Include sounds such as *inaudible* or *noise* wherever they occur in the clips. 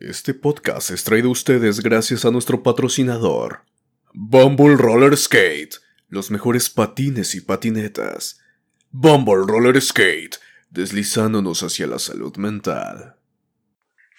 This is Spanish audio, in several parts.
Este podcast es traído a ustedes gracias a nuestro patrocinador, Bumble Roller Skate, los mejores patines y patinetas. Bumble Roller Skate, deslizándonos hacia la salud mental.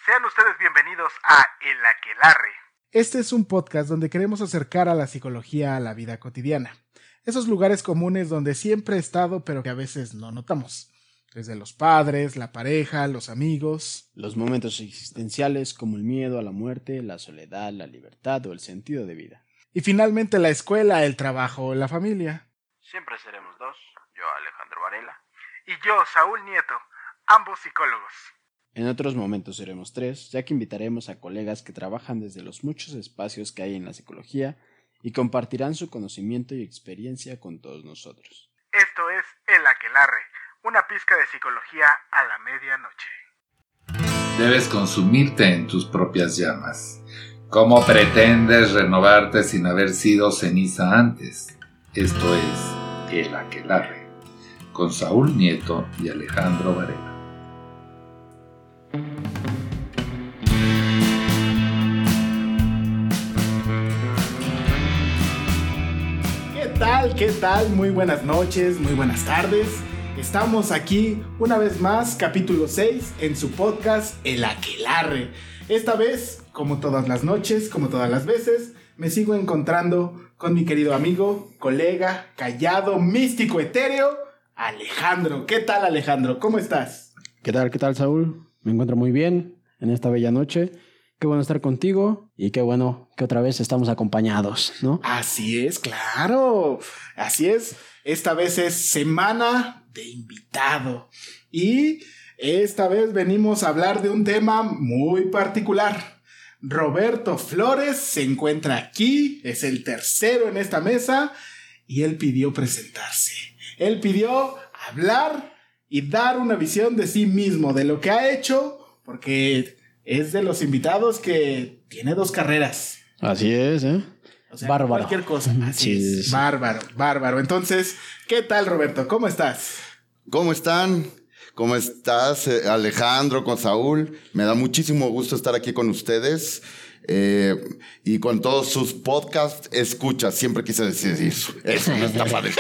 Sean ustedes bienvenidos a El Aquelarre. Este es un podcast donde queremos acercar a la psicología a la vida cotidiana. Esos lugares comunes donde siempre he estado pero que a veces no notamos. Desde los padres, la pareja, los amigos. Los momentos existenciales como el miedo a la muerte, la soledad, la libertad o el sentido de vida. Y finalmente la escuela, el trabajo, la familia. Siempre seremos dos, yo Alejandro Varela y yo Saúl Nieto, ambos psicólogos. En otros momentos seremos tres, ya que invitaremos a colegas que trabajan desde los muchos espacios que hay en la psicología y compartirán su conocimiento y experiencia con todos nosotros. Esto es El Aquelarre, una pizca de psicología a la medianoche. Debes consumirte en tus propias llamas. ¿Cómo pretendes renovarte sin haber sido ceniza antes? Esto es El Aquelarre, con Saúl Nieto y Alejandro Varela. ¿Qué tal? ¿Qué tal? Muy buenas noches, muy buenas tardes. Estamos aquí una vez más, capítulo 6, en su podcast El Aquelarre. Esta vez, como todas las noches, como todas las veces, me sigo encontrando con mi querido amigo, colega, callado, místico, etéreo, Alejandro. ¿Qué tal Alejandro? ¿Cómo estás? ¿Qué tal, qué tal, Saúl? Me encuentro muy bien en esta bella noche. Qué bueno estar contigo y qué bueno que otra vez estamos acompañados, ¿no? Así es, claro. Así es. Esta vez es semana de invitado. Y esta vez venimos a hablar de un tema muy particular. Roberto Flores se encuentra aquí, es el tercero en esta mesa y él pidió presentarse. Él pidió hablar y dar una visión de sí mismo, de lo que ha hecho, porque es de los invitados que tiene dos carreras. Así es, ¿eh? O sea, Bárbaro. Cualquier cosa. Así Sí, es. sí, sí. Bárbaro, bárbaro. Entonces, ¿qué tal, Roberto? ¿Cómo estás? ¿Cómo están? ¿Cómo estás, eh, Alejandro, con Saúl? Me da muchísimo gusto estar aquí con ustedes eh, y con todos sus podcast escuchas. Siempre quise decir eso. Eso no está padre.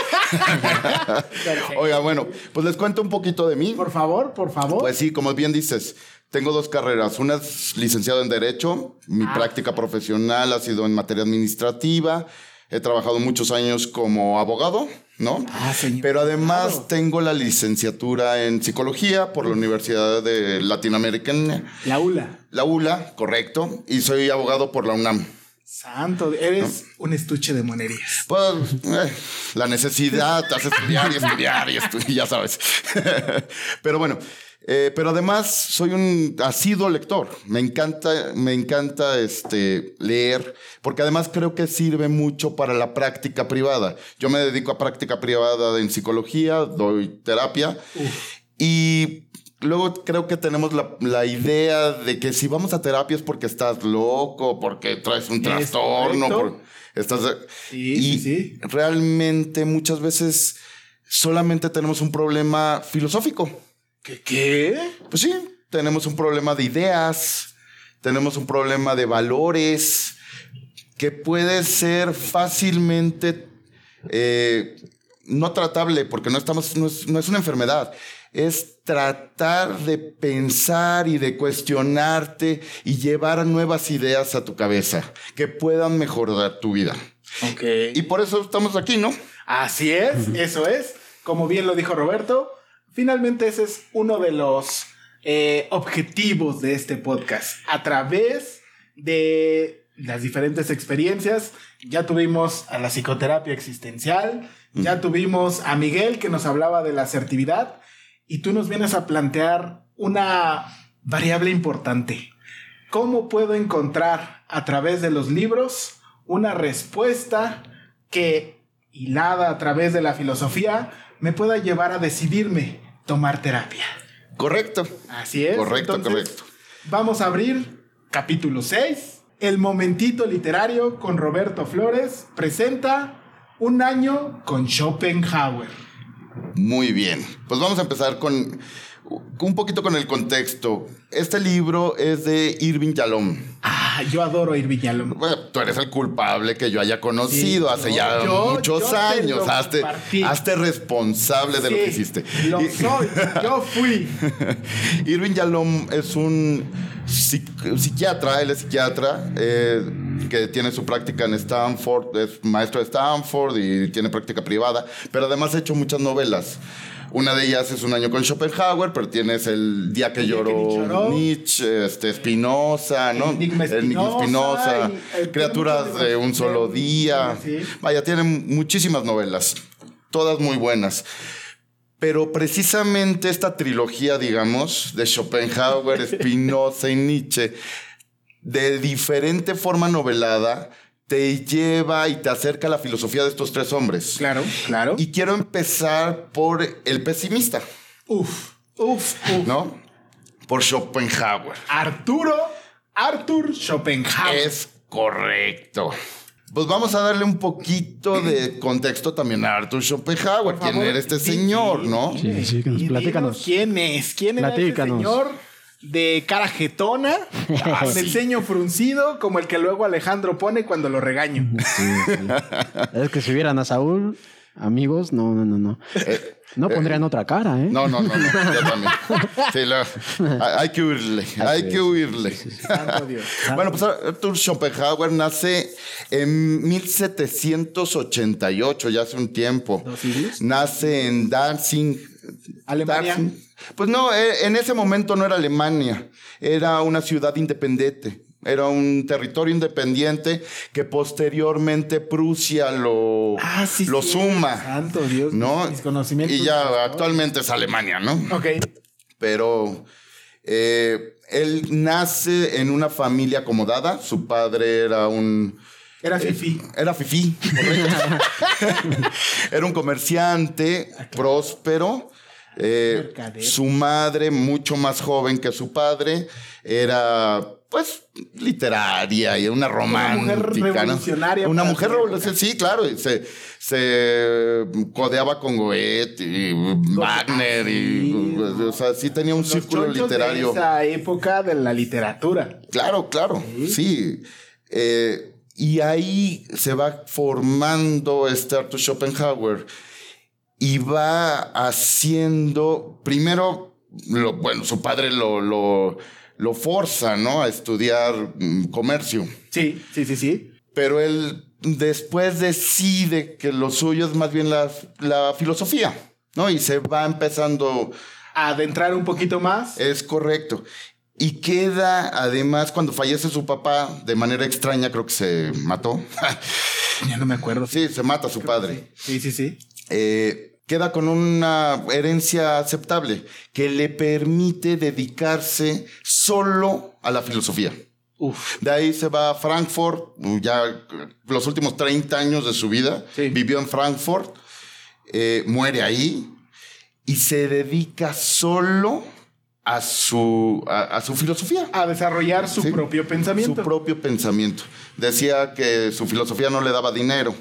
Oiga, bueno, pues les cuento un poquito de mí. Por favor, por favor. Pues sí, como bien dices, tengo dos carreras. Una es licenciado en Derecho. Mi Ah. práctica profesional ha sido en materia administrativa. He trabajado muchos años como abogado, ¿no? Ah, señor. Pero además Claro. tengo la licenciatura en psicología por la Universidad de Latinoamericana, La ULA. la ULA, correcto, y soy abogado por la UNAM. Santo, eres un estuche de monerías. Pues eh, la necesidad te hace estudiar y estudiar y estudiar, *laughs* ya sabes. *laughs* pero bueno, eh, pero además soy un asiduo lector. Me encanta, me encanta este, leer, porque además creo que sirve mucho para la práctica privada. Yo me dedico a práctica privada en psicología, doy terapia y luego creo que tenemos la, la idea de que si vamos a terapia es porque estás loco, porque traes un trastorno, por- estás Sí, y sí. realmente muchas veces solamente tenemos un problema filosófico. ¿Qué? ¿Qué? Pues sí, tenemos un problema de ideas, tenemos un problema de valores que puede ser fácilmente eh, no tratable porque no estamos, no es, no es una enfermedad. Es tratar de pensar y de cuestionarte y llevar nuevas ideas a tu cabeza que puedan mejorar tu vida. Ok. Y por eso estamos aquí, ¿no? Así es, eso es. Como bien lo dijo Roberto, finalmente ese es uno de los eh, objetivos de este podcast. A través de las diferentes experiencias, ya tuvimos a la psicoterapia existencial, ya tuvimos a Miguel que nos hablaba de la asertividad y tú nos vienes a plantear una variable importante. ¿Cómo puedo encontrar a través de los libros una respuesta que, hilada a través de la filosofía, me pueda llevar a decidirme tomar terapia? Correcto. Así es. Correcto, Entonces, correcto. Vamos a abrir capítulo 6. El momentito literario con Roberto Flores presenta Un año con Schopenhauer. Muy bien. Pues vamos a empezar con un poquito con el contexto. Este libro es de Irving Yalom. Ah, yo adoro ir Villalón. Bueno, tú eres el culpable que yo haya conocido Sí, hace ya yo- muchos yo años. Hazte, hazte responsable de lo que hiciste. Lo Y- soy, yo fui. *laughs* Irving Yalom es un psiquiatra, él es psiquiatra, eh, que tiene su práctica en Stanford, es maestro de Stanford y tiene práctica privada, pero además ha hecho muchas novelas. Una de ellas es Un año con Schopenhauer, pero tienes El día que El lloró Nietzsche este, Spinoza, ¿no? Enigma Enigma Spinoza, Criaturas de un solo día. Vaya, tiene muchísimas novelas, todas muy buenas. Pero precisamente esta trilogía, digamos, de Schopenhauer, *laughs* Spinoza y Nietzsche, de diferente forma novelada, te lleva y te acerca a la filosofía de estos tres hombres. Claro, claro. Y quiero empezar por el pesimista, uf, uf, uf. ¿no? Por Schopenhauer. Arturo, Arthur Schopenhauer. Es correcto. Pues vamos a darle un poquito de contexto también a Arthur Schopenhauer. ¿Quién era este señor, no? Sí, sí, que nos Y platícanos. ¿Quién es? ¿Quién era Platícanos. señor de cara jetona, *laughs* con el ceño fruncido, como el que luego Alejandro pone cuando lo regaño? Sí, sí. *laughs* Es que si vieran a Saúl, amigos, no, no, no, no. No pondrían otra cara, ¿eh? No, no, no, no, yo también. Sí, lo- hay que huirle, hay que huirle. Santo Dios. Bueno, pues Arthur Schopenhauer nace en 1788, ya hace un tiempo. ¿Dos siglos? Nace en Danzig. Alemania. Pues no, eh, en ese momento no era Alemania, era una ciudad independiente. Era un territorio independiente que posteriormente Prusia lo, Ah, sí, lo sí. suma. Santo Dios. ¿no? Mis conocimientos. Y ya actualmente es Alemania, ¿no? Ok. Pero eh, él nace en una familia acomodada. Su padre era un. Era Fifi. Era fifí, correcto. *laughs* era un comerciante próspero. Eh, su madre, mucho más joven que su padre, era pues literaria y una romántica. mujer ¿no? revolucionaria Una para mujer revolucionaria, sí, claro. y se, se codeaba con Goethe y Wagner y, sí. o sea, sí tenía un círculo literario. De esa época de la literatura. Claro, claro, sí. Eh, y ahí se va formando este Arthur Schopenhauer y va haciendo, primero, lo- bueno, su padre lo, lo, lo forza, ¿no? A estudiar mm, comercio. Sí, sí, sí, sí. Pero él después decide que lo suyo es más bien la, la filosofía, ¿no? Y se va empezando Adentrar un poquito más. es correcto. Y queda, además, cuando fallece su papá, de manera extraña, creo que se mató. Ya no me acuerdo. sí, se mata a su padre. Sí, sí, sí. Eh, queda con una herencia aceptable que le permite dedicarse solo a la filosofía. Uf. De ahí se va a Frankfurt, ya los últimos 30 años de su vida. Sí. Vivió en Frankfurt, eh, muere ahí y se dedica solo a su, a, a su filosofía. A desarrollar su Sí. propio pensamiento. Su propio pensamiento. Decía que su filosofía no le daba dinero.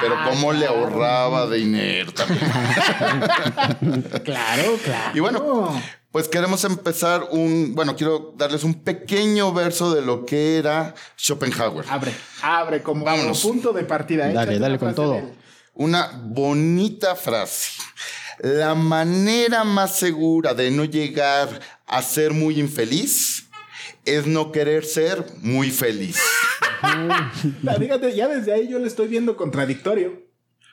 Pero Ah, cómo le ahorraba dinero también. *laughs* Claro, claro. Y bueno, pues queremos empezar un. Bueno, quiero darles un pequeño verso de lo que era Schopenhauer. Abre, abre como Vámonos. punto de partida. Dale, Échate dale una con todo. Una bonita frase. La manera más segura de no llegar a ser muy infeliz es no querer ser muy feliz. *laughs* Fíjate, ya desde ahí yo le estoy viendo contradictorio.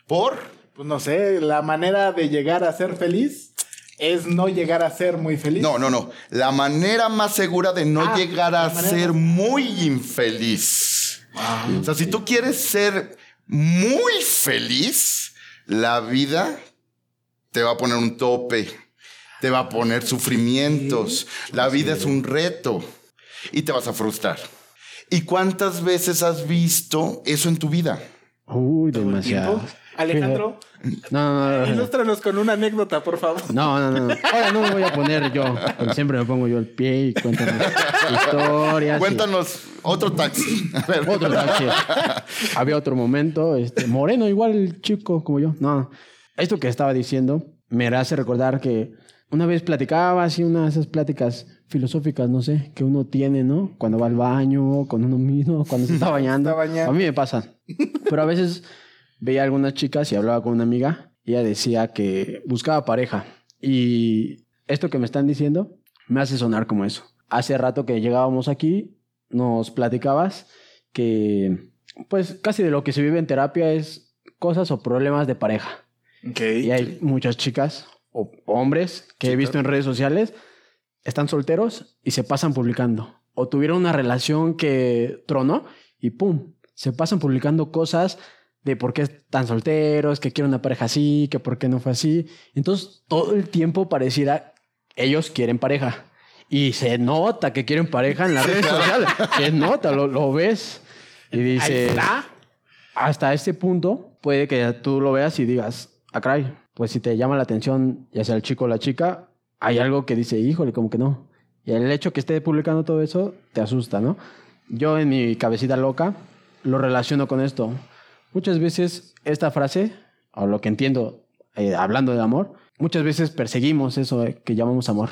¿Por? Pues no sé, la manera de llegar a ser feliz es no llegar a ser muy feliz. No, no, no. La manera más segura de no Ah, llegar a ser muy infeliz. Ah, O sea, si tú quieres ser muy feliz, la vida te va a poner un tope, te va a poner sufrimientos. La vida es un reto y te vas a frustrar. ¿Y cuántas veces has visto eso en tu vida? Uy, ¿todo el demasiado. Alejandro, No, *laughs* no, no, no. ilústranos con una anécdota, por favor. No, no, no. Ahora no me voy a poner yo. Como Siempre me pongo yo el pie y cuéntanos historias. y- Cuéntanos otro taxi. A ver. Otro taxi. Había otro momento, este, moreno, igual el chico como yo. No, esto que estaba diciendo me hace recordar que Una vez platicaba así, una de esas pláticas filosóficas, no sé, que uno tiene, ¿no? Cuando va al baño, con uno mismo, cuando se está *laughs* bañando. Está bañando. A mí me pasa. *laughs* Pero a veces veía algunas chicas y hablaba con una amiga y ella decía que buscaba pareja. Y esto que me están diciendo me hace sonar como eso. Hace rato que llegábamos aquí, nos platicabas que, pues, casi de lo que se vive en terapia es cosas o problemas de pareja. Ok. Y hay muchas chicas o hombres que he visto en redes sociales, están solteros y se pasan publicando. O tuvieron una relación que tronó y ¡pum! Se pasan publicando cosas de por qué están solteros, que quieren una pareja así, que por qué no fue así. Entonces todo el tiempo pareciera ellos quieren pareja. Y se nota que quieren pareja en las redes sociales. Se nota, lo, lo ves. Y dice, hasta este punto puede que tú lo veas y digas, ah, caray, pues si te llama la atención, ya sea el chico o la chica, hay algo que dice, híjole, como que no. Y el hecho que esté publicando todo eso te asusta, ¿no? Yo en mi cabecita loca lo relaciono con esto. Muchas veces esta frase, o lo que entiendo eh, hablando de amor, muchas veces perseguimos eso eh, que llamamos amor.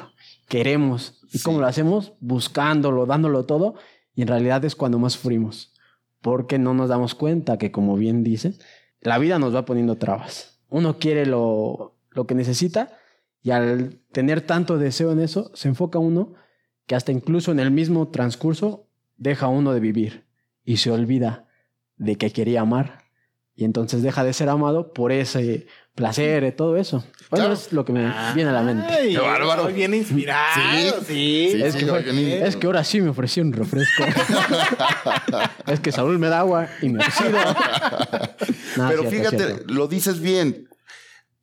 Queremos. ¿Y cómo lo hacemos? Buscándolo, dándolo todo. Y en realidad es cuando más sufrimos. Porque no nos damos cuenta que, como bien dice, la vida nos va poniendo trabas. Uno quiere lo, lo que necesita y al tener tanto deseo en eso, se enfoca uno que hasta incluso en el mismo transcurso deja uno de vivir y se olvida de que quería amar y entonces deja de ser amado por ese placer y todo eso. Bueno, Claro. es lo que me viene a la mente. Ay, Qué bárbaro. Muy bien inspirado. Sí. Sí, Es, sí, que fue- oigan, es que ahora sí me ofreció un refresco. *laughs* es que Saúl me da agua y me oxido. *laughs* *laughs* No, Pero cierto, fíjate, cierto. lo dices bien,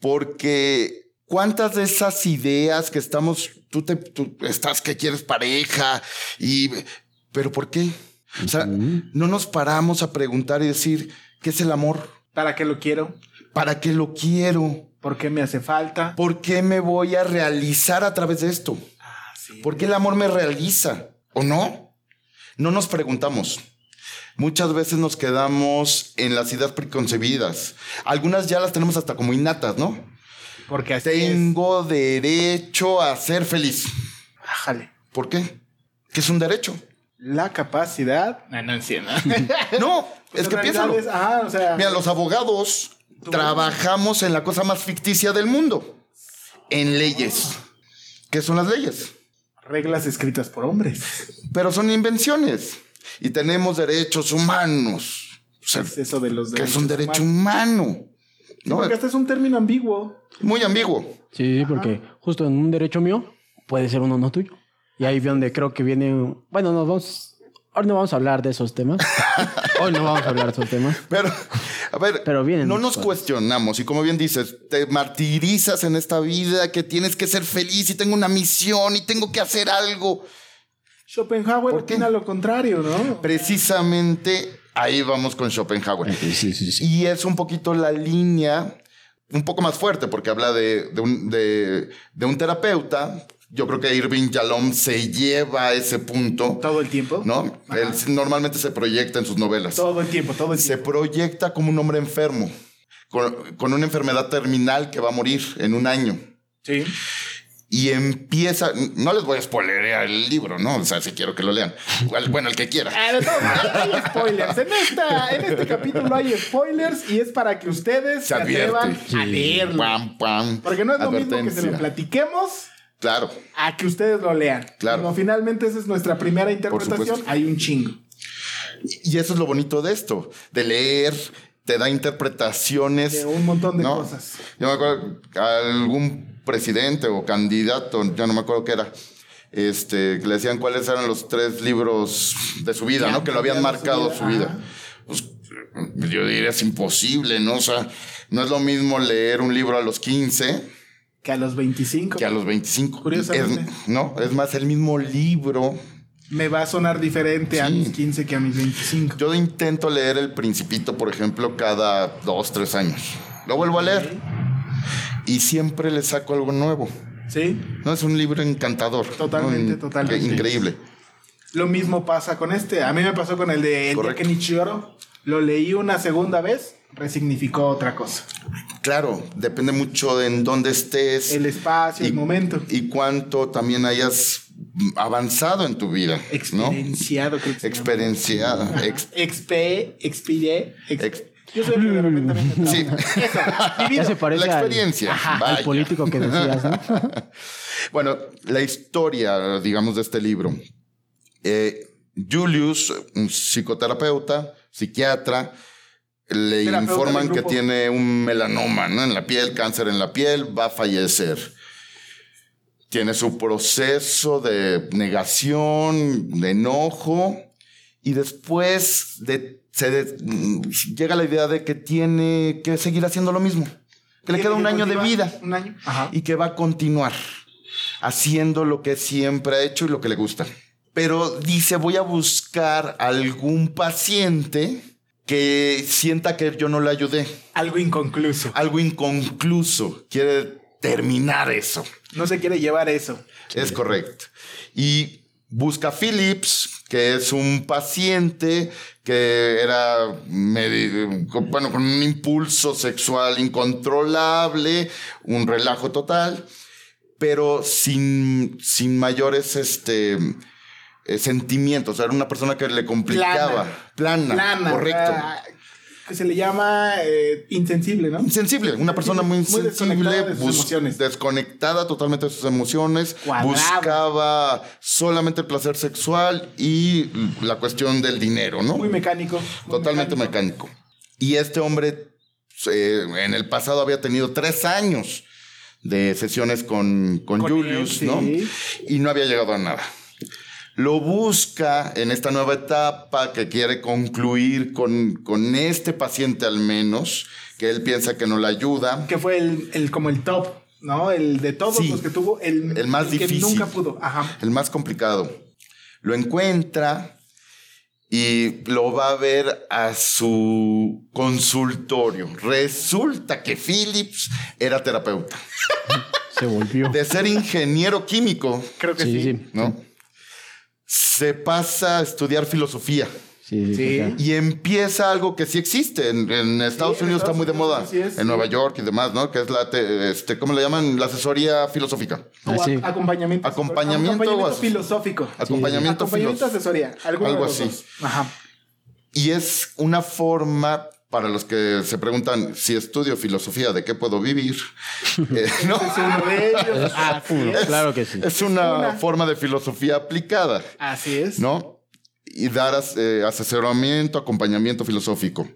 porque cuántas de esas ideas que estamos, tú, te, tú estás que quieres pareja y, pero ¿por qué? O sea, no nos paramos a preguntar y decir, ¿qué es el amor? ¿Para qué lo quiero? ¿Para qué lo quiero? ¿Por qué me hace falta? ¿Por qué me voy a realizar a través de esto? Ah, sí. ¿Por qué el amor me realiza? ¿O no? No nos preguntamos. Muchas veces nos quedamos en las ideas preconcebidas. Algunas ya las tenemos hasta como innatas, ¿no? Porque así es. Tengo derecho a ser feliz. Ájale. ¿Por qué? Que es un derecho. La capacidad. No, no entiendo. No, es *laughs* que piénsalo. Ah, o sea. Mira, los abogados trabajamos en la cosa más ficticia del mundo. En leyes. ¿Qué son las leyes? Reglas escritas por hombres. Pero son invenciones. Y tenemos derechos humanos. O sea, Es eso de los que es derechos un derecho humanos. humano. Sí, ¿no? porque este es un término ambiguo. Muy ambiguo. Sí, porque justo en un derecho mío puede ser uno no tuyo. Y ahí es donde creo que viene. Bueno, nos vamos. Ahora no vamos a hablar de esos temas. *laughs* Hoy no vamos a hablar de esos temas. Pero, a ver, Pero vienen no nos cosas. cuestionamos. Y como bien dices, te martirizas en esta vida que tienes que ser feliz y tengo una misión y tengo que hacer algo. Schopenhauer opina lo contrario, ¿no? Precisamente ahí vamos con Schopenhauer. Sí, sí, sí. Y es un poquito la línea, un poco más fuerte, porque habla de, de un, de- de un terapeuta. Yo creo que Irving Yalom se lleva a ese punto, Todo el tiempo. ¿no? Él normalmente se proyecta en sus novelas. Todo el tiempo, todo el Se tiempo. proyecta como un hombre enfermo, con, con una enfermedad terminal que va a morir en un año. Sí. Y empieza, no les voy a spoilerear el libro, ¿no? O sea, si quiero que lo lean. Bueno, el que quiera. Ah, modos, hay spoilers. En, esta, en este capítulo hay spoilers y es para que ustedes se, Se atrevan a leerlo. Pam, pam. Porque no es lo mismo que se lo platiquemos Claro. a que ustedes lo lean. Claro. Como finalmente esa es nuestra primera interpretación, hay un chingo. Y eso es lo bonito de esto, de leer, te da interpretaciones. De un montón de ¿no? cosas. Yo me acuerdo algún presidente o candidato, ya no me acuerdo qué era, este, que le decían cuáles eran los tres libros de su vida, ¿no? Que lo habían cambiado su marcado vida, su vida. Pues, yo diría es imposible, ¿no? O sea, no es lo mismo leer un libro a los 15 Que a los 25 que a los 25. Curiosamente. Es- no, es más, el mismo libro. me va a sonar diferente a mis 15 que a mis 25. Yo intento leer El Principito, por ejemplo, cada dos, tres años. Lo vuelvo a leer. Y siempre le saco algo nuevo. Sí. No, es un libro encantador. Totalmente, ¿no? totalmente. Increíble. Lo mismo pasa con este. A mí me pasó con el de El día Correcto. que. Lo leí una segunda vez resignificó otra cosa. Claro, depende mucho de en dónde estés. El espacio, el momento. Y cuánto también hayas avanzado en tu vida. ¿no? Experienciado, creo que se llama. Experienciada. ex- *laughs* Expe, expiré, ex- Ex- Yo soy el que de repente me meto. Sí. *laughs* Eso, Ya vivido. se parece La al- experiencia. al, político que decías, ¿no? *laughs* Bueno, la historia, digamos, de este libro. Eh, Julius, un psicoterapeuta, psiquiatra, le Terapeuta informan que tiene un melanoma ¿no? en la piel, cáncer en la piel, va a fallecer. Tiene su proceso de negación, de enojo, y después de, se de- mm, llega la idea de que tiene que seguir haciendo lo mismo, que le queda un que año de vida Un año. Y que va a continuar haciendo lo que siempre ha hecho y lo que le gusta. Pero dice, voy a buscar algún paciente que sienta que yo no le ayudé. Algo inconcluso. Algo inconcluso. Quiere terminar eso. No se quiere llevar eso. Es correcto. Y busca a Phillips, que es un paciente que era bueno, con un impulso sexual incontrolable, un relajo total, pero sin, sin mayores este, eh, sentimientos. Era una persona que le complicaba. Plana. Plana. correcto. ah, que se le llama eh, insensible, ¿no? Insensible, una persona muy Muy insensible, desconectada de sus bus- emociones. desconectada totalmente de sus emociones, buscaba solamente el placer sexual y la cuestión del dinero, ¿no? Muy mecánico. muy totalmente mecánico. Y este hombre eh, en el pasado había tenido tres años de sesiones con, con, Con Julius, él, ¿no? sí. Y no había llegado a nada. Lo busca en esta nueva etapa que quiere concluir con, con este paciente al menos, que él piensa que no le ayuda. Que fue el, el- como el top, ¿no? El de todos Sí. los que tuvo, el, El más que difícil. nunca pudo. Ajá. el más complicado. Lo encuentra y lo va a ver a su consultorio. Resulta que Phillips era terapeuta. Se volvió. De ser ingeniero químico, Creo que Sí, sí. sí. ¿no? Se pasa a estudiar filosofía Sí, y empieza algo que sí existe. En, en Estados Unidos está Estados muy de moda. así es, en sí. Nueva York y demás, ¿no? Que es la, te- este, ¿cómo le llaman? La asesoría filosófica. O Ah, sí. a- acompañamiento. Acompañamiento o filosófico. Acompañamiento, Acompañamiento filos- asesoría. Algo así. dos. Ajá. Y es una forma para los que se preguntan si estudio filosofía, ¿de qué puedo vivir? *laughs* Eh, no, es uno de ellos. Así Uno, es. claro que sí. es una, una. forma de filosofía aplicada, Así es. ¿no? Y dar as- eh, asesoramiento, acompañamiento filosófico.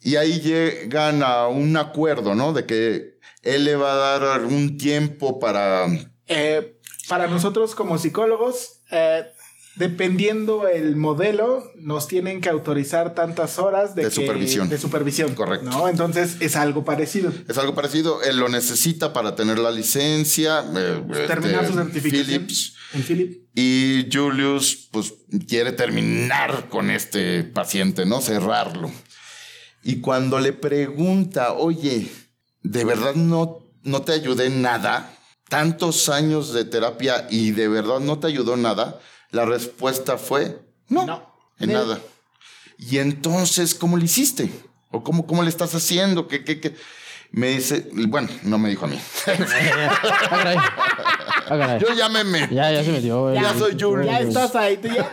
Y ahí llegan a un acuerdo, ¿no? De que él le va a dar un tiempo para... Eh, para nosotros como psicólogos, eh, dependiendo el modelo, nos tienen que autorizar tantas horas de, De que- supervisión. De supervisión. Correcto. ¿no? Entonces es algo parecido. Es algo parecido, él lo necesita para tener la licencia. eh, Terminar este, su certificación. Phillips. En Philip. Y Julius, pues, quiere terminar con este paciente, ¿no? Cerrarlo. Y cuando le pregunta, oye, ¿de verdad no, no te ayudé en nada? Tantos años de terapia y de verdad no te ayudó nada. La respuesta fue, no, No. en nada. Y entonces, ¿cómo le hiciste? ¿O cómo, cómo le estás haciendo? ¿Qué, qué, qué? Me dice, bueno, no me dijo a mí. Yo ya me metí. Ya, ya se metió. Ya él. soy Julius. Ya estás ahí. Tú ya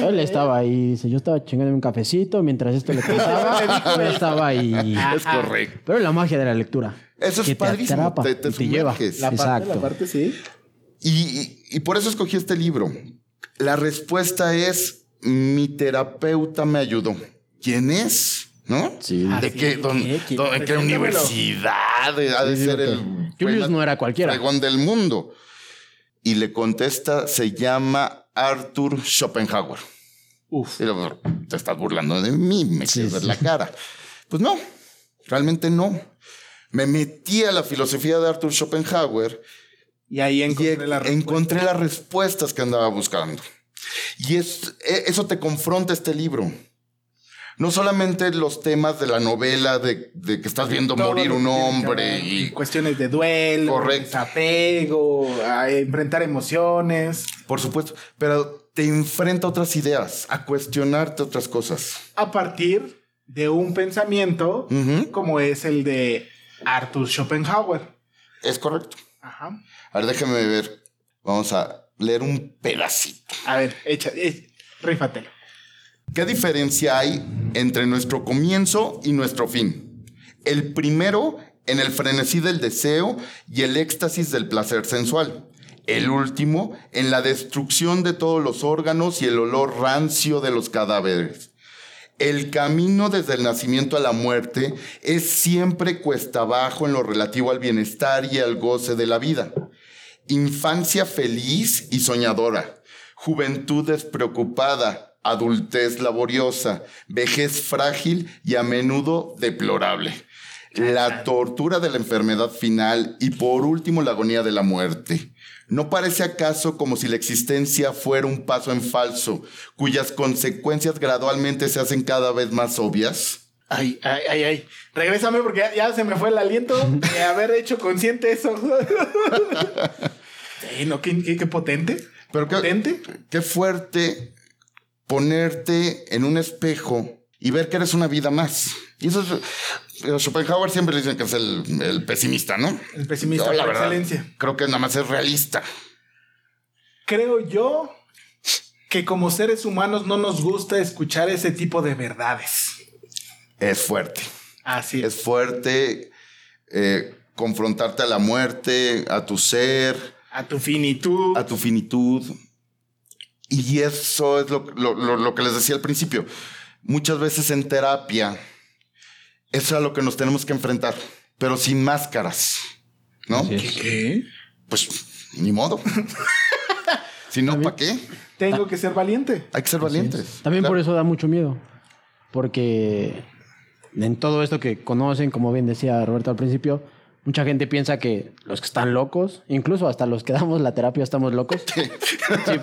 *laughs* Él estaba ahí, dice, yo estaba chingando un cafecito mientras esto le pasaba. *laughs* Él estaba ahí. Es correcto. Pero es la magia de la lectura. Eso es que te padrísimo, atrapa te- te y te lleva. sumerges. La parte, Exacto. la parte sí. Y, y- y por eso escogí este libro. La respuesta es, mi terapeuta me ayudó. ¿Quién es? ¿No? Sí. ¿De Así qué? es. dónde- ¿Qué? ¿Quién? dónde- ¿En qué Preséntamelo. universidad? Ha de Sí, ser el... Julius no era cualquiera. del mundo. Y le contesta, se llama Arthur Schopenhauer. Uf. Y te estás burlando de mí, me Sí, quieres ver sí. la cara. Pues no, realmente no. Me metí a la filosofía de Arthur Schopenhauer Y ahí y encontré la respuesta. encontré las respuestas que andaba buscando. Y es, e- eso te confronta este libro. No solamente los temas de la novela de, de que estás viendo Todo morir un hombre y cuestiones de duelo, Correcto. desapego, a enfrentar emociones, por supuesto, pero te enfrenta a otras ideas, a cuestionarte otras cosas. a partir de un pensamiento como es el de Arthur Schopenhauer. Es correcto. Ajá. A ver, déjame ver. Vamos a leer un pedacito. A ver, echa, rífatelo. ¿Qué diferencia hay entre nuestro comienzo y nuestro fin? El primero en el frenesí del deseo y el éxtasis del placer sensual. El último en la destrucción de todos los órganos y el olor rancio de los cadáveres. El camino desde el nacimiento a la muerte es siempre cuesta abajo en lo relativo al bienestar y al goce de la vida. Infancia feliz y soñadora. Juventud despreocupada. Adultez laboriosa. Vejez frágil y a menudo deplorable. La tortura de la enfermedad final y por último la agonía de la muerte. ¿No parece acaso como si la existencia fuera un paso en falso, cuyas consecuencias gradualmente se hacen cada vez más obvias? Ay, ay, ay, ay. Regrésame porque ya, ya se me fue el aliento de *laughs* haber hecho consciente eso. *laughs* sí, no, qué, qué- qué potente. Pero qué, Potente. qué fuerte ponerte en un espejo y ver que eres una vida más. Y eso es, eh, Schopenhauer siempre dicen que es el, el pesimista, ¿no? El pesimista la por verdad, excelencia. Creo que nada más es realista. Creo yo que como seres humanos no nos gusta escuchar ese tipo de verdades. Es fuerte. Así es. Es fuerte eh, confrontarte a la muerte, a tu ser, A tu finitud. a tu finitud. Y eso es lo, lo- lo- lo que les decía al principio. Muchas veces en terapia, eso es a lo que nos tenemos que enfrentar, pero sin máscaras, ¿no? ¿Qué? Pues ni modo. *laughs* si no, ¿para qué? Tengo que ser valiente. Hay que ser valientes. También Claro. por eso da mucho miedo. Porque en todo esto que conocen, como bien decía Roberto al principio, mucha gente piensa que los que están locos, incluso hasta los que damos la terapia estamos locos. Sí,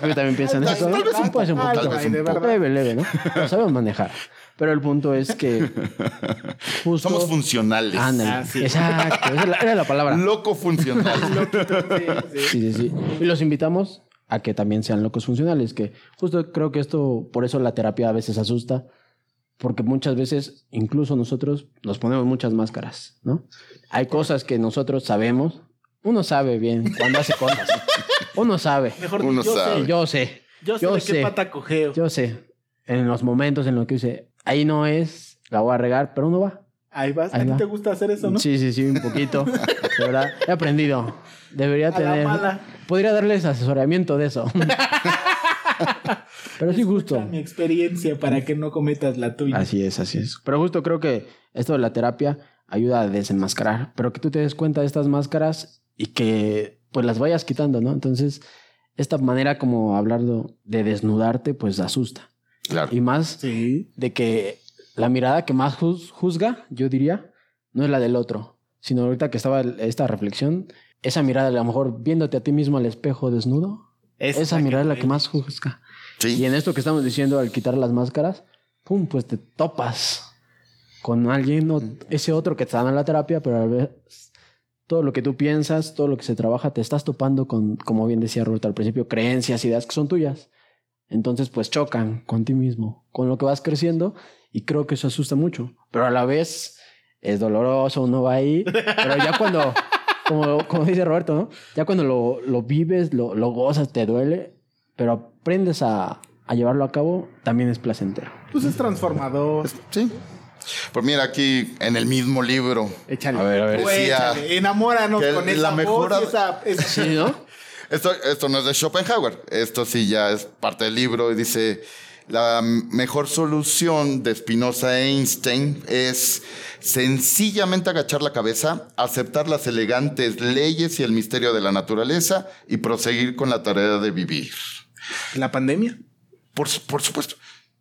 pues también piensan Tal- eso. tal vez un Puede ser un poco. Tal vez un poco. Leve, leve, ¿no? Lo sabemos manejar. Pero el punto es que justo... Somos funcionales. Ándale. Ah, sí. Exacto. Esa es la- era la palabra. Loco funcional. *laughs* Sí, sí. Sí, sí, sí. Y los invitamos a que también sean locos funcionales, que justo creo que esto, por eso la terapia a veces asusta, porque muchas veces, incluso nosotros, nos ponemos muchas máscaras, ¿no? Hay cosas que nosotros sabemos, uno sabe bien cuando hace cosas. Uno sabe. Mejor Uno yo sabe. sé. Yo sé. Yo sé Yo de sé. qué pata cojeo. Yo sé. En los momentos en los que dice, ahí no es, la voy a regar, pero uno va. Ahí vas. Ahí a ti va. te gusta hacer eso, ¿no? Sí, sí, sí, un poquito. De verdad, he aprendido. Debería A la tener. mala. Podría darles asesoramiento de eso. *laughs* Pero sí, justo. Mi experiencia para que no cometas la tuya. Así es, así es. Pero justo creo que esto de la terapia ayuda a desenmascarar. Pero que tú te des cuenta de estas máscaras y que pues las vayas quitando, ¿no? Entonces, esta manera como hablar de desnudarte, pues asusta. Claro. Y más Sí. de que la mirada que más juz- juzga, yo diría, no es la del otro, sino ahorita que estaba esta reflexión, esa mirada a lo mejor viéndote a ti mismo al espejo desnudo, esa mirada es la que más juzga. Y en esto que estamos diciendo al quitar las máscaras, pum, pues te topas con alguien, o ese otro que está dando la terapia, pero a ver, todo lo que tú piensas, todo lo que se trabaja, te estás topando con, como bien decía Roberto al principio, creencias, ideas que son tuyas. Entonces, pues chocan con ti mismo, con lo que vas creciendo, y creo que eso asusta mucho. Pero a la vez es doloroso, uno va ahí, pero ya cuando, como, como dice Roberto, ¿no? Ya cuando lo, lo vives, lo, lo gozas, te duele, pero aprendes a, a llevarlo a cabo, también es placentero. Pues es transformador. Sí. Pues mira, aquí en el mismo libro. Échale. A ver, a ver. Decía échale. Enamóranos que con la esa mejor voz y esa, esa- Sí, ¿no? Esto, esto no es de Schopenhauer, esto sí ya es parte del libro y dice, la mejor solución de Spinoza e Einstein es sencillamente agachar la cabeza, aceptar las elegantes leyes y el misterio de la naturaleza y proseguir con la tarea de vivir. La pandemia. Por, por supuesto,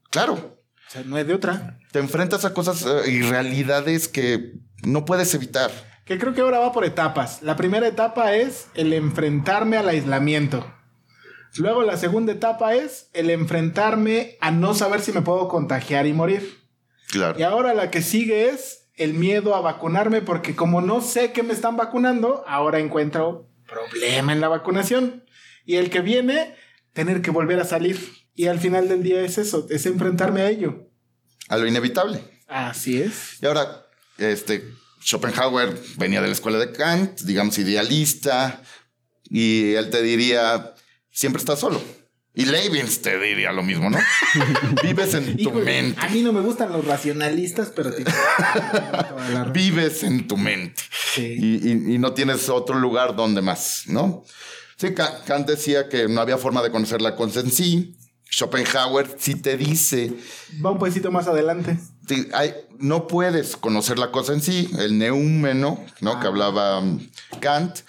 claro, O sea, no es de otra. te enfrentas a cosas eh, y realidades que no puedes evitar. Que creo que ahora va por etapas. La primera etapa es el enfrentarme al aislamiento. Luego la segunda etapa es el enfrentarme a no saber si me puedo contagiar y morir. Claro. Y ahora la que sigue es el miedo a vacunarme porque como no sé que me están vacunando, ahora encuentro problema en la vacunación. Y el que viene, tener que volver a salir. Y al final del día es eso, es enfrentarme a ello. A lo inevitable. Así es. Y ahora, este, Schopenhauer venía de la escuela de Kant, digamos idealista, y él te diría, siempre estás solo. Y Leibniz te diría lo mismo, ¿no? *laughs* Vives en tu Híjole, mente. A mí no me gustan los racionalistas, pero razón. *laughs* *laughs* Vives en tu mente. Sí. Y, y- y no tienes otro lugar donde más, ¿no? Sí, Ka- Kant decía que no había forma de conocer la cosa en sí. Schopenhauer sí te dice, Va un poquito más adelante. sí, hay- no puedes conocer la cosa en sí, el neúmeno, ¿no? Que hablaba um, Kant,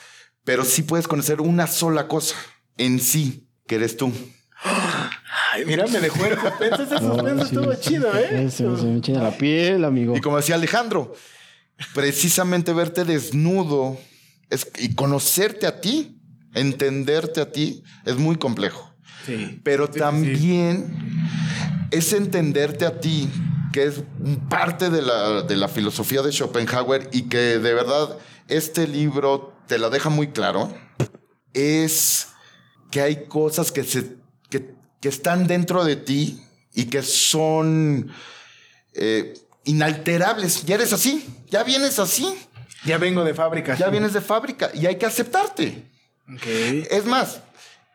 pero sí puedes conocer una sola cosa en sí, que eres tú. Ay, mira, me dejó el suspenso. Ese *laughs* No, suspenso sí. estuvo chido, ¿eh? Se, me la piel, amigo. Y como decía Alejandro, precisamente verte desnudo es- y conocerte a ti, entenderte a ti, es muy complejo. Sí. Pero también es entenderte a ti, que es parte de la, de la filosofía de Schopenhauer y que de verdad este libro te la deja muy claro, es que hay cosas que, se, que, que están dentro de ti y que son eh, inalterables. Ya eres así, ya vienes así, Ya vengo de fábrica. ya vienes de fábrica y hay que aceptarte. Es más,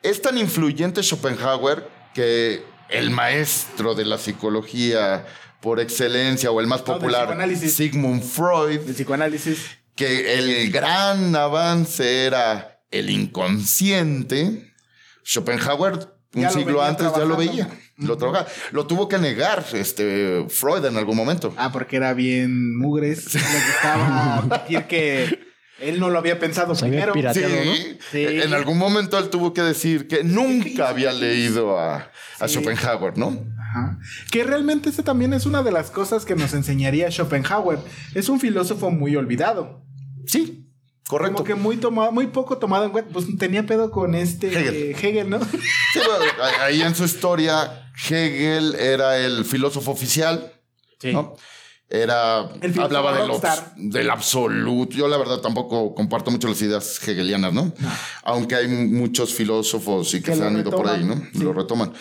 es tan influyente Schopenhauer que el maestro de la psicología por excelencia o el más popular. Sigmund Freud, El psicoanálisis. que el gran avance era el inconsciente, Schopenhauer un siglo antes ya lo veía. Lo, lo tuvo que negar este, Freud en algún momento. Ah, porque era bien mugres. Le gustaba *laughs* decir que él no lo había pensado Se primero. Sí, ¿no? Sí. en algún momento él tuvo que decir que nunca había leído a, a Sí. Schopenhauer, ¿no? Ajá. Que realmente ese también es una de las cosas que nos enseñaría Schopenhauer. Es un filósofo muy olvidado. Sí, correcto. Como que muy tomado, muy poco tomado en cuenta. Pues tenía pedo con este Hegel. Hegel, ¿no? Sí, bueno, ahí en su historia, Hegel era el filósofo oficial, Sí. ¿no? Era, El hablaba del, del absoluto. Yo la verdad tampoco comparto mucho las ideas hegelianas, ¿no? Aunque hay muchos filósofos y que, Que se han ido por ahí, ¿no? sí. Lo retoman.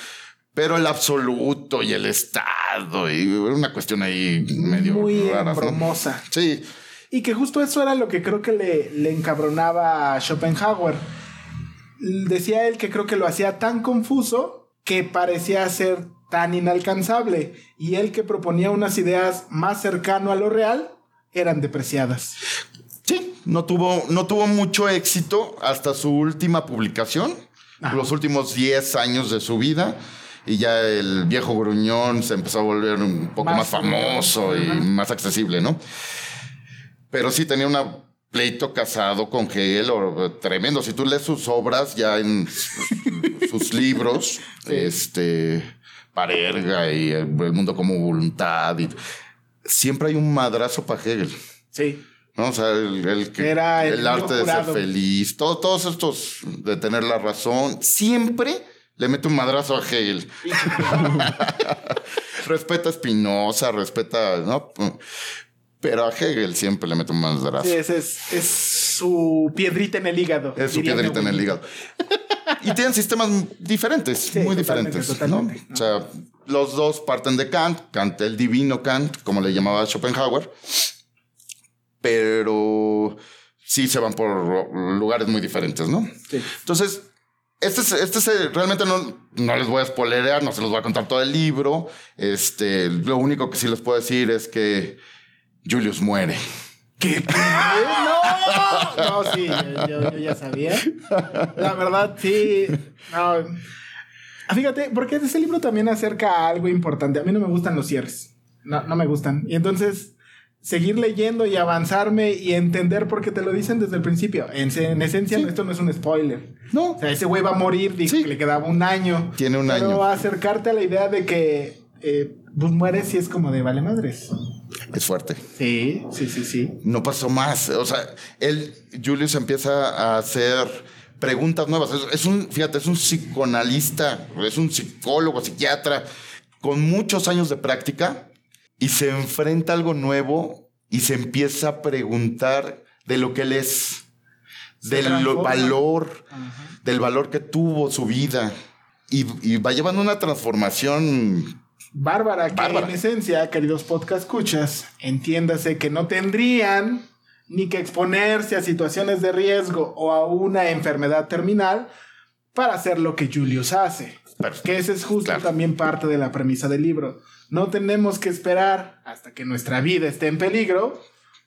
Pero el absoluto y el Estado y una cuestión ahí medio Muy rara, ¿no? bromosa. Sí, Y que justo eso era lo que creo que le, le encabronaba a Schopenhauer. Decía él que creo que lo hacía tan confuso que parecía ser tan inalcanzable. Y él que proponía unas ideas más cercano a lo real eran depreciadas. Sí, no tuvo, no tuvo mucho éxito hasta su última publicación, Ajá. los últimos 10 años de su vida. Y ya el viejo gruñón se empezó a volver un poco más, Más famoso y Ajá. más accesible, ¿no? Pero sí tenía un pleito casado con Hegel o- tremendo. Si tú lees sus obras ya en sus, sus *laughs* libros, este, Parerga y el, el mundo como voluntad, y, siempre hay un madrazo para Hegel. Sí. ¿no? O sea, el, el que- Era el el arte de ser feliz, todo- todos estos de tener la razón, siempre le mete un madrazo a Hegel. *laughs* respeta a Spinoza, respeta, ¿no? Pero a Hegel siempre le mete un madrazo. Sí, ese es, es su piedrita en el hígado. Es su piedrita en el hígado. Y tienen sistemas diferentes, Sí, muy totalmente, diferentes. totalmente, ¿no? O sea, los dos parten de Kant, Kant, el divino Kant, como le llamaba Schopenhauer, pero sí se van por lugares muy diferentes, ¿no? Sí. Entonces, este es, este es el- realmente no, no les voy a spoilerear, no se los voy a contar todo el libro. Este, lo único que sí les puedo decir es que Julius muere. ¿Qué? qué? No, no, sí, yo, yo ya sabía. La verdad, sí. No. Ah, Fíjate, porque ese libro también acerca a algo importante. A mí no me gustan los cierres. No, no me gustan. Y entonces, seguir leyendo y avanzarme y entender porque te lo dicen desde el principio. En, en esencia, esto no es un spoiler. No. O sea, ese güey va a morir, dijo Sí. que le quedaba un año. Tiene un Pero año. acercarte a la idea de que eh, pues mueres y es como de vale madres. Es fuerte. Sí, sí, sí, sí. no pasó más. O sea, él, Julius empieza a hacer preguntas nuevas. Es, es un, fíjate, es un psicoanalista, es un psicólogo, psiquiatra, con muchos años de práctica y se enfrenta a algo nuevo y se empieza a preguntar de lo que él es, Se del transforma. valor, del valor que tuvo su vida. Y, y va llevando una transformación Bárbara, que Bárbara. en esencia, queridos podcast escuchas, entiéndase que no tendrían ni que exponerse a situaciones de riesgo o a una enfermedad terminal para hacer lo que Julius hace. Perfecto. Que ese es justo Claro. también parte de la premisa del libro. No tenemos que esperar hasta que nuestra vida esté en peligro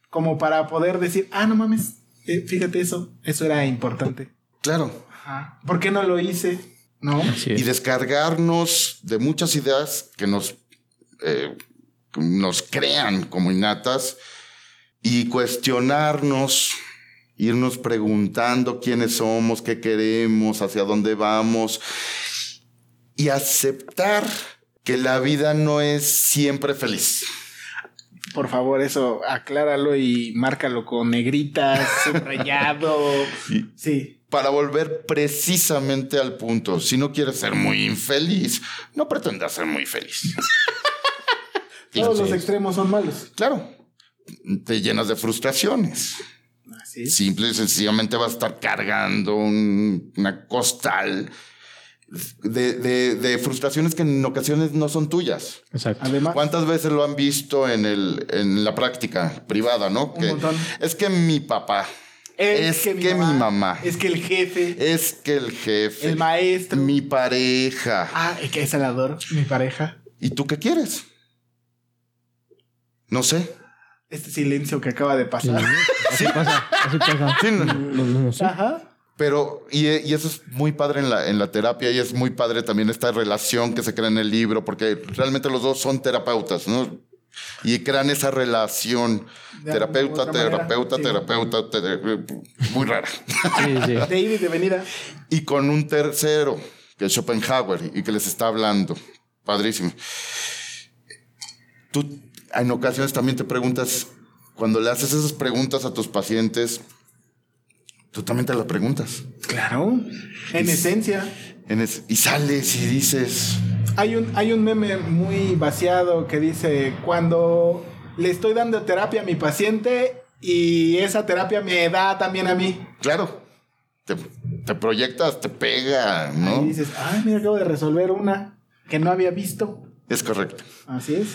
como para poder decir, ah, no mames, eh, fíjate eso, eso era importante. Claro. Ajá. ¿Por qué no lo hice? ¿No? Y es. descargarnos de muchas ideas que nos, eh, nos crean como innatas y cuestionarnos, irnos preguntando quiénes somos, qué queremos, hacia dónde vamos y aceptar que la vida no es siempre feliz. Por favor, eso acláralo y márcalo con negritas, subrayado. *laughs* Sí. Para volver precisamente al punto, si no quieres ser muy infeliz, no pretendas ser muy feliz. *laughs* Todos los extremos son malos. Claro, te llenas de frustraciones. Así es. Simple y sencillamente vas a estar cargando un- una costal de, de- de frustraciones que en ocasiones no son tuyas. Exacto. Además, ¿Cuántas veces lo han visto en, el, en la práctica privada, no? Un montón. Es que mi papá, es, que, mi mamá, Es que el jefe, es que el jefe, el maestro. mi pareja. Ah, es que es el adoro, mi pareja. ¿Y tú qué quieres? No sé. Este silencio que acaba de Sí, pasar. *laughs* Así pasa, así pasa. Sí, no. No, no, no sé. Ajá. Pero, y, y eso es muy padre en la, en la terapia y es muy padre también esta relación que se crea en el libro, porque realmente los dos son terapeutas, ¿no? Y crean esa relación terapeuta, terapeuta, sí. terapeuta, ter- muy rara. Sí, sí. De y de venida. Y con un tercero, que es Schopenhauer, y que les está hablando. Padrísimo. Tú en ocasiones también te preguntas, cuando le haces esas preguntas a tus pacientes, tú también te las preguntas. Claro. En esencia. En es- y sales y dices, Hay un, hay un meme muy vaciado que dice, cuando le estoy dando terapia a mi paciente y esa terapia me da también a mí. claro, te, te proyectas, te pega, Y ¿no? dices, ay, mira, acabo de resolver una que no había visto. Es correcto. Así es.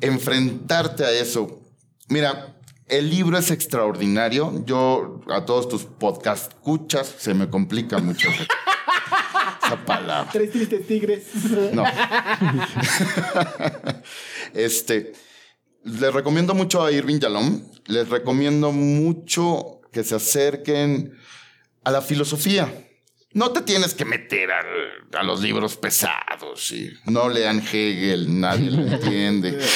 enfrentarte a eso. Mira, el libro es extraordinario. Yo a todos tus podcast escuchas se me complica mucho *laughs* esa palabra. Tres tristes tigres. No. *laughs* este, les recomiendo mucho a Irving Yalom. Les recomiendo mucho que se acerquen a la filosofía. No te tienes que meter a los libros pesados. y No lean Hegel, nadie lo entiende. *laughs*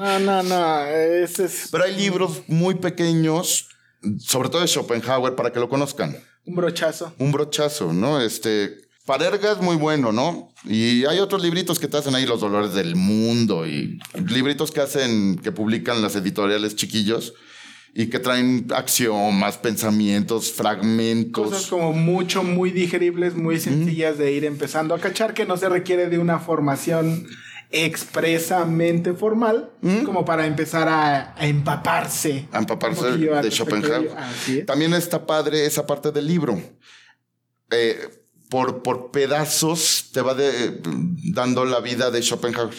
No, no, no. Ese es Pero hay libros muy pequeños, sobre todo de Schopenhauer, para que lo conozcan. Un brochazo. Un brochazo, ¿no? Este. Parerga es muy bueno, ¿no? Y hay otros libritos que te hacen ahí los dolores del mundo y libritos que hacen, que publican las editoriales chiquillos y que traen axiomas, pensamientos, fragmentos. Cosas como mucho, muy digeribles, muy sencillas de ir empezando a cachar, que no se requiere de una formación expresamente formal, como para empezar a, a empaparse. a empaparse de de Schopenhauer. es. También está padre esa parte del libro. Eh, por, por pedazos te va de- dando la vida de Schopenhauer.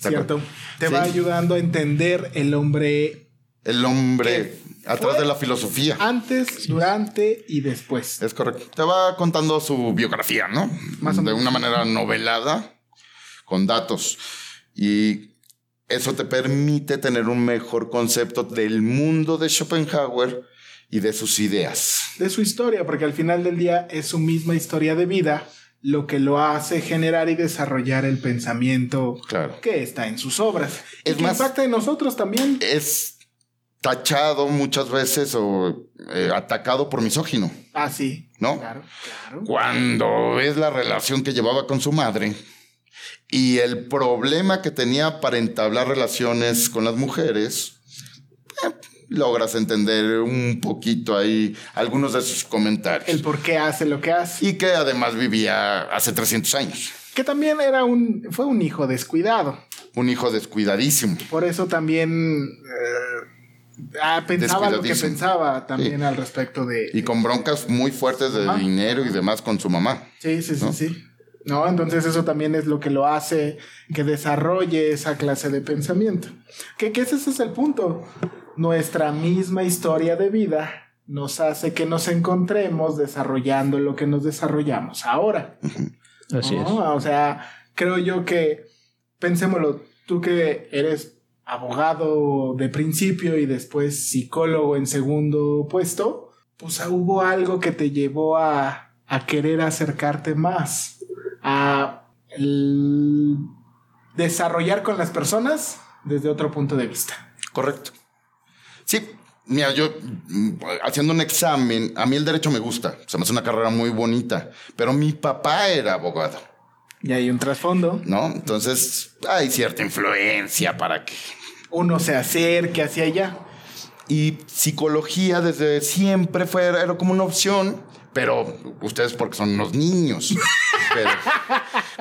¿Te Cierto. Te Sí. va ayudando a entender el hombre El hombre atrás de la filosofía. antes, durante y después. Es correcto. Te va contando su biografía, ¿no? Más o de menos. una manera novelada, con datos. Y eso te permite tener un mejor concepto del mundo de Schopenhauer y de sus ideas. de su historia, porque al final del día es su misma historia de vida lo que lo hace generar y desarrollar el pensamiento Claro. que está en sus obras. Es y que más- impacta en nosotros también. Es tachado muchas veces o eh, atacado por misógino, Ah, sí. ¿no? Claro, claro. Cuando ves la relación que llevaba con su madre y el problema que tenía para entablar relaciones con las mujeres, eh, logras entender un poquito ahí algunos de sus comentarios. El por qué hace lo que hace. y que además vivía hace 300 años. Que también era un, fue un hijo descuidado. Un hijo descuidadísimo. Por eso también eh, ah, pensaba lo que pensaba también al respecto de. Y con broncas muy fuertes de dinero y demás con su mamá. Sí, sí, sí, ¿no? sí. ¿No? Entonces eso también es lo que lo hace que desarrolle esa clase de pensamiento. Que, que ese es el punto. Nuestra misma historia de vida nos hace que nos encontremos desarrollando lo que nos desarrollamos ahora. Así es. ¿no? O sea, creo yo que, pensémoslo, tú que eres abogado de principio y después psicólogo en segundo puesto, pues hubo algo que te llevó a, a querer acercarte más, a desarrollar con las personas desde otro punto de vista. Correcto. Sí, mira, yo mm, haciendo un examen, a mí el derecho me gusta, se me hace una carrera muy bonita, pero mi papá era abogado, Y hay un trasfondo, ¿no? Entonces hay cierta influencia para que... uno se acerque hacia allá. Y psicología desde siempre fue, era como una opción, pero ustedes porque son unos niños. *laughs* Pero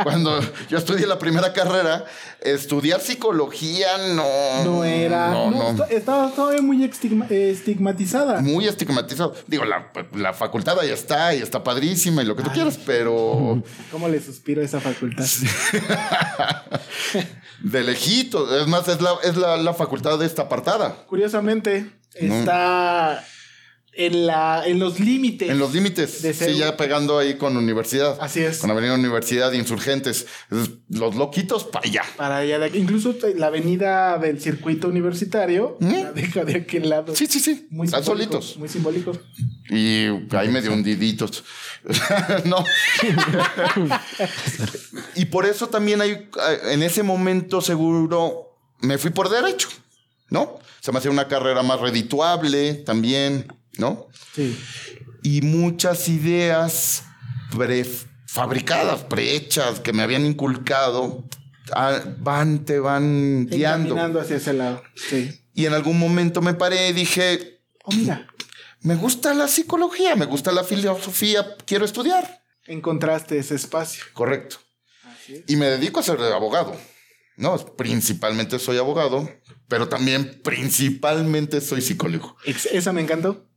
cuando yo estudié la primera carrera, estudiar psicología no... No era. No, no, no. est- Estaba todavía muy estigma- estigmatizada. muy estigmatizado. Digo, la, la facultad ahí está y está padrísima y lo que tú quieras, pero *laughs* ¿Cómo le suspiro a esa facultad? de lejito. Es más, es la, es la, la facultad de esta apartada. Curiosamente, está en, la, en los límites. En los límites. De Sí, ya pegando ahí con universidad. Así es. Con Avenida Universidad, insurgentes. Es- Los loquitos para allá. Para allá de aquí. Incluso la avenida del circuito universitario ¿Mm? la deja de aquel lado. Sí, sí, sí. Muy Están solitos. Muy simbólico. Y ahí medio hundiditos. *laughs* no. y por eso también hay, en ese momento seguro, me fui por derecho, ¿no? Se me hacía una carrera más redituable también, ¿no? Sí. Y muchas ideas prefabricadas, prehechas, que me habían inculcado, ah, van, te van guiando. Caminando hacia ese lado. Sí. Y en algún momento me paré y dije, Oh, mira. me gusta la psicología, me gusta la filosofía, quiero estudiar. Encontraste ese espacio. Correcto. Es. Y me dedico a ser abogado. No, principalmente soy abogado, pero también principalmente soy psicólogo. Esa me encantó.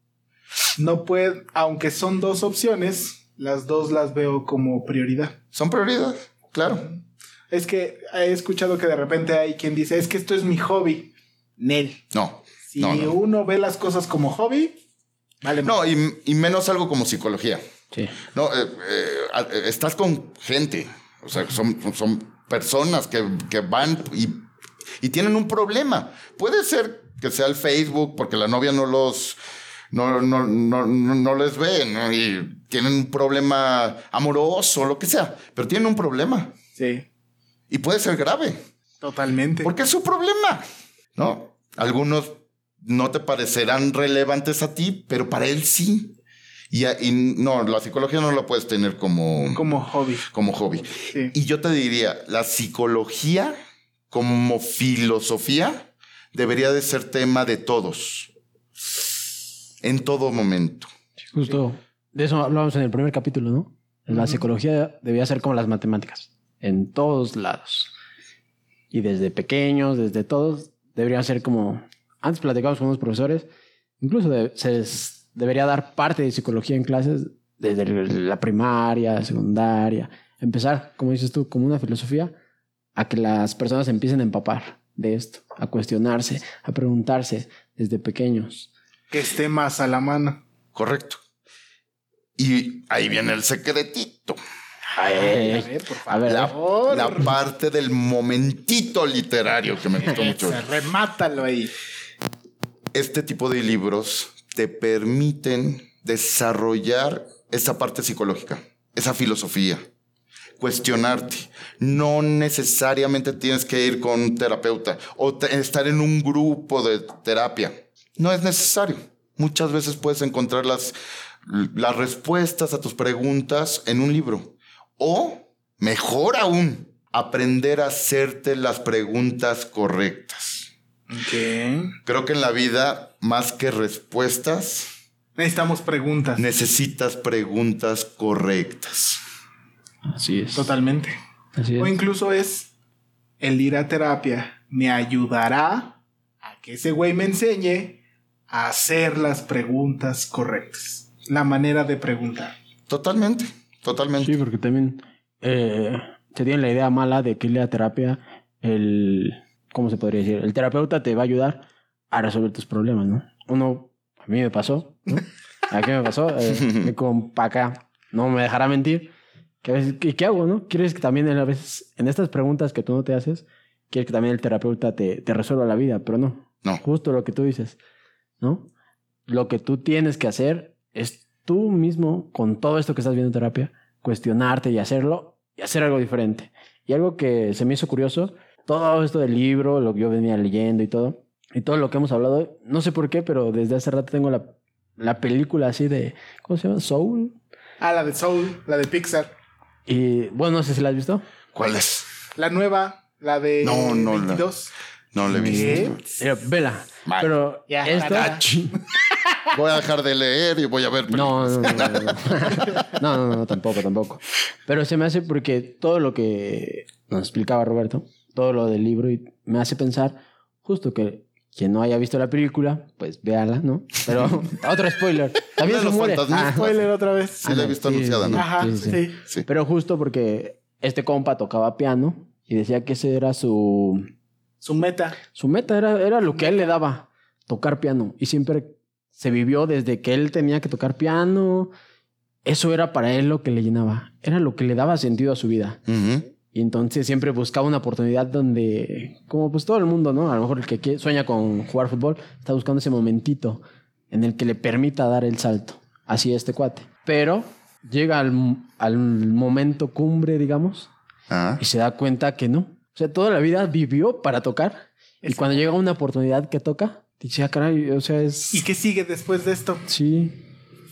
No puede, aunque son dos opciones, las dos las veo como prioridad. Son prioridades, claro. Es que he escuchado que de repente hay quien dice, es que esto es mi hobby. Nel. No. Si no, no. uno ve las cosas como hobby, vale. No, y, y menos algo como psicología. Sí. No, eh, eh, eh, estás con gente. O sea, son, son personas que, que van y, y tienen un problema. Puede ser que sea el Facebook porque la novia no los... No, no, no, no, no les ve, ¿no? Y tienen un problema amoroso, lo que sea, pero tienen un problema. Sí, Y puede ser grave, totalmente. porque es su problema, ¿no? Algunos no te parecerán relevantes a ti, pero para él sí. Y, y no, la psicología no la puedes tener como, Como hobby. como hobby. Sí. Y yo te diría, la psicología como filosofía debería de ser tema de todos. En todo momento. Justo de eso hablábamos en el primer capítulo, ¿no? La psicología debía ser como las matemáticas, en todos lados. Y desde pequeños, desde todos, debería ser como... Antes platicábamos con unos profesores, incluso de- se debería dar parte de psicología en clases desde la primaria, secundaria. Empezar, como dices tú, como una filosofía, a que las personas empiecen a empapar de esto, a cuestionarse, a preguntarse desde pequeños. Que esté más a la mano. Correcto. Y ahí viene el secretito. Ay, a ver, por a ver, La, favor. la parte del momentito literario que me gustó mucho. Se remátalo ahí. Este tipo de libros te permiten desarrollar esa parte psicológica, esa filosofía, cuestionarte. No necesariamente tienes que ir con un terapeuta o te- estar en un grupo de terapia. No es necesario. Muchas veces puedes encontrar las, las respuestas a tus preguntas en un libro. O, mejor aún, aprender a hacerte las preguntas correctas. Ok. Creo que en la vida, más que respuestas, Necesitamos preguntas. necesitas preguntas correctas. Así es. Totalmente. Así O es. incluso es el ir a terapia me ayudará a que ese güey me enseñe a hacer las preguntas correctas. La manera de preguntar. Totalmente, totalmente. Sí, porque también eh, se tiene la idea mala de que la terapia, el, ¿cómo se podría decir? El terapeuta te va a ayudar a resolver tus problemas, ¿no? Uno, a mí me pasó, ¿no? ¿A qué me pasó? Eh, *laughs* con Paca, no me dejará mentir. que a veces- ¿Qué, qué hago, no? ¿Quieres que también a veces, en estas preguntas que tú no te haces, quieres que también el terapeuta te, te resuelva la vida, pero no. No. Justo lo que tú dices, ¿no? Lo que tú tienes que hacer es tú mismo, con todo esto que estás viendo en terapia, cuestionarte y hacerlo y hacer algo diferente. Y algo que se me hizo curioso, todo esto del libro, lo que yo venía leyendo y todo, y todo lo que hemos hablado, no sé por qué, pero desde hace rato tengo la, la película así de, ¿cómo se llama? Soul. Ah, la de Soul, la de Pixar. Y bueno, no sé si la has visto. ¿Cuál es? La nueva, la de No, no, la- 22. No le he visto. Mira, vela. Mal. Pero Ya, esta... *laughs* Voy a dejar de leer y voy a ver. No, no, no, no, *laughs* no. No, no, tampoco, tampoco. Pero se me hace porque todo lo que nos explicaba Roberto, todo lo del libro, y me hace pensar justo que quien no haya visto la película, pues véala, ¿no? Pero *laughs* otro spoiler. También se muere. Ah, Spoiler otra vez. Sí, la he visto anunciada, ¿no? Ajá, Sí, sí, sí. sí. Sí. Pero justo porque este compa tocaba piano y decía que ese era su, Su meta. su meta, era, era lo que a él le daba, tocar piano. Y siempre se vivió desde que él tenía que tocar piano. Eso era para él lo que le llenaba, era lo que le daba sentido a su vida. Y entonces siempre buscaba una oportunidad donde, como pues todo el mundo, ¿no? A lo mejor el que sueña con jugar fútbol está buscando ese momentito en el que le permita dar el salto. Así este cuate. Pero llega al, al momento cumbre, digamos, Ah. y se da cuenta que no. O sea, toda la vida vivió para tocar. Y cuando llega una oportunidad que toca, dice, ah, caray, o sea, es... ¿Y qué sigue después de esto? Sí.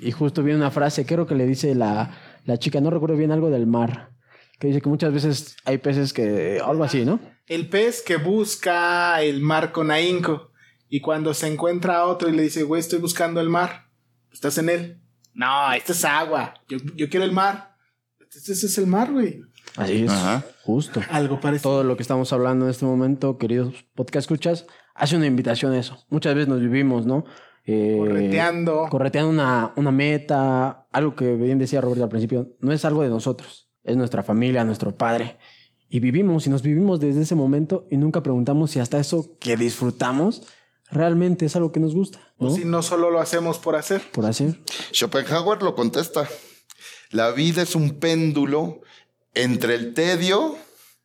Y justo viene una frase, creo que le dice la, la chica, no recuerdo bien algo del mar, que dice que muchas veces hay peces que, algo así, ¿no? El pez que busca el mar con ahínco. Y cuando se encuentra a otro y le dice, güey, estoy buscando el mar. Estás en él. No, esto es agua. Yo, yo quiero el mar. Este ese es el mar, güey. Así es, Ajá. justo. Algo parecido. Todo lo que estamos hablando en este momento, queridos podcast escuchas, hace una invitación a eso. Muchas veces nos vivimos, ¿no? Eh, Correteando. correteando una, una meta, algo que bien decía Roberto al principio, no es algo de nosotros, es nuestra familia, nuestro padre. Y vivimos y nos vivimos desde ese momento y nunca preguntamos si hasta eso que disfrutamos realmente es algo que nos gusta, ¿no? O si no solo lo hacemos por hacer. Por hacer. Schopenhauer lo contesta. La vida es un péndulo entre el tedio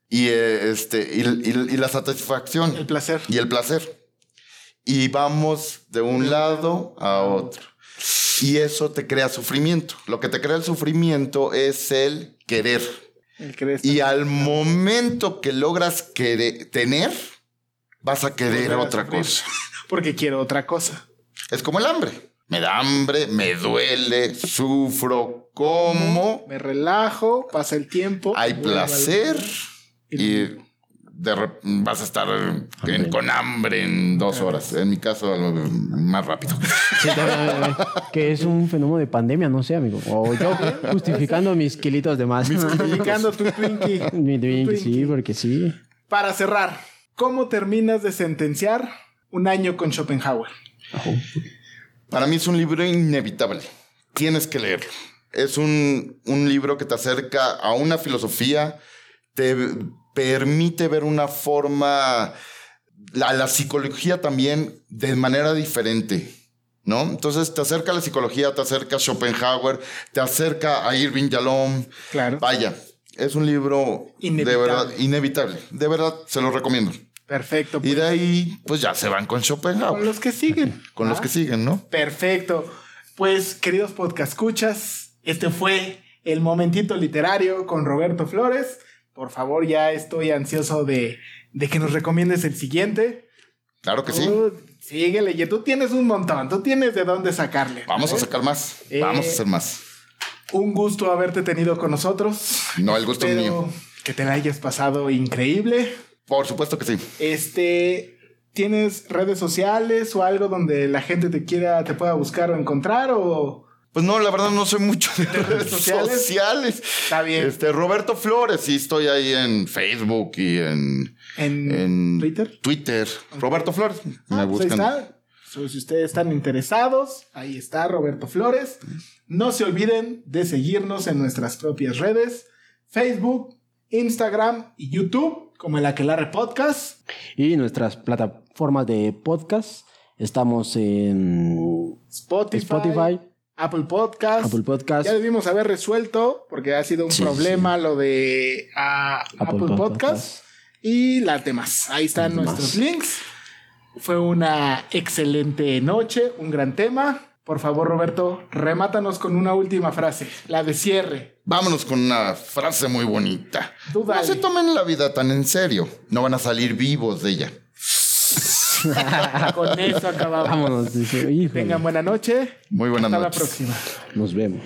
y, eh, este, y, y- y la satisfacción El placer. y el placer. Y vamos de un lado a otro. Y eso te crea sufrimiento. Lo que te crea el sufrimiento es el querer. El querer Y al momento que logras querer, tener, vas a querer otra cosa. *laughs* Porque quiero otra cosa. Es como el hambre. Me da hambre, me duele, sufro, como, Me relajo, pasa el tiempo. hay placer y de vas a estar en- con hambre en dos horas. En mi caso, más rápido. Sí, que es un fenómeno de pandemia, no sé, amigo. O yo justificando mis kilitos de más. *laughs* Justificando tu Twinkie. Mi Twinkie, sí, porque sí. Para cerrar, ¿cómo terminas de sentenciar un año con Schopenhauer? Para mí es un libro inevitable. Tienes que leerlo. Es un, un libro que te acerca a una filosofía, te permite ver una forma, la, la psicología también de manera diferente. ¿No? Entonces te acerca a la psicología, te acerca a Schopenhauer, te acerca a Irving Yalom. Claro. Vaya, es un libro de verdad inevitable. De verdad, se lo recomiendo. Perfecto. Y pues, de ahí, pues ya se van con Schopenhauer. con los que siguen. Con los ¿ah? que siguen, ¿no? Perfecto. Pues, queridos podcast escuchas, este fue el momentito literario con Roberto Flores. Por favor, ya estoy ansioso de, de que nos recomiendes el siguiente. Claro que sí. Síguele, y tú tienes un montón, tú tienes de dónde sacarle. Vamos a ¿vale? sacar más. Eh, Vamos a hacer más. Un gusto haberte tenido con nosotros. No, el gusto es Espero mío. que te la hayas pasado increíble. Por supuesto que sí. Este, ¿tienes redes sociales o algo donde la gente te quiera, te pueda buscar o encontrar? O Pues no, la verdad no soy mucho de redes sociales? sociales. está bien. Este, Roberto Flores, sí estoy ahí en Facebook y en, en, en Twitter. Twitter. Roberto Flores. Ah, Me pues ahí buscan. está. So, si ustedes están interesados, ahí está Roberto Flores. No se olviden de seguirnos en nuestras propias redes. Facebook, Instagram y YouTube como el Aquelarre Podcast. Y nuestras plataformas de podcast. Estamos en Spotify, Spotify, Apple Podcast. Apple Podcast. Ya debimos haber resuelto, porque ha sido un Sí, problema lo de ah, Apple, Apple Podcast. Podcast. y las demás. Ahí están nuestros links. Fue una excelente noche, un gran tema. Por favor, Roberto, remátanos con una última frase, la de cierre. Vámonos con una frase muy bonita. Tú No se tomen la vida tan en serio. No van a salir vivos de ella. *laughs* Con eso acabamos. Vámonos. dice. Tengan buena noche. Muy buenas Hasta noches. la próxima. Nos vemos.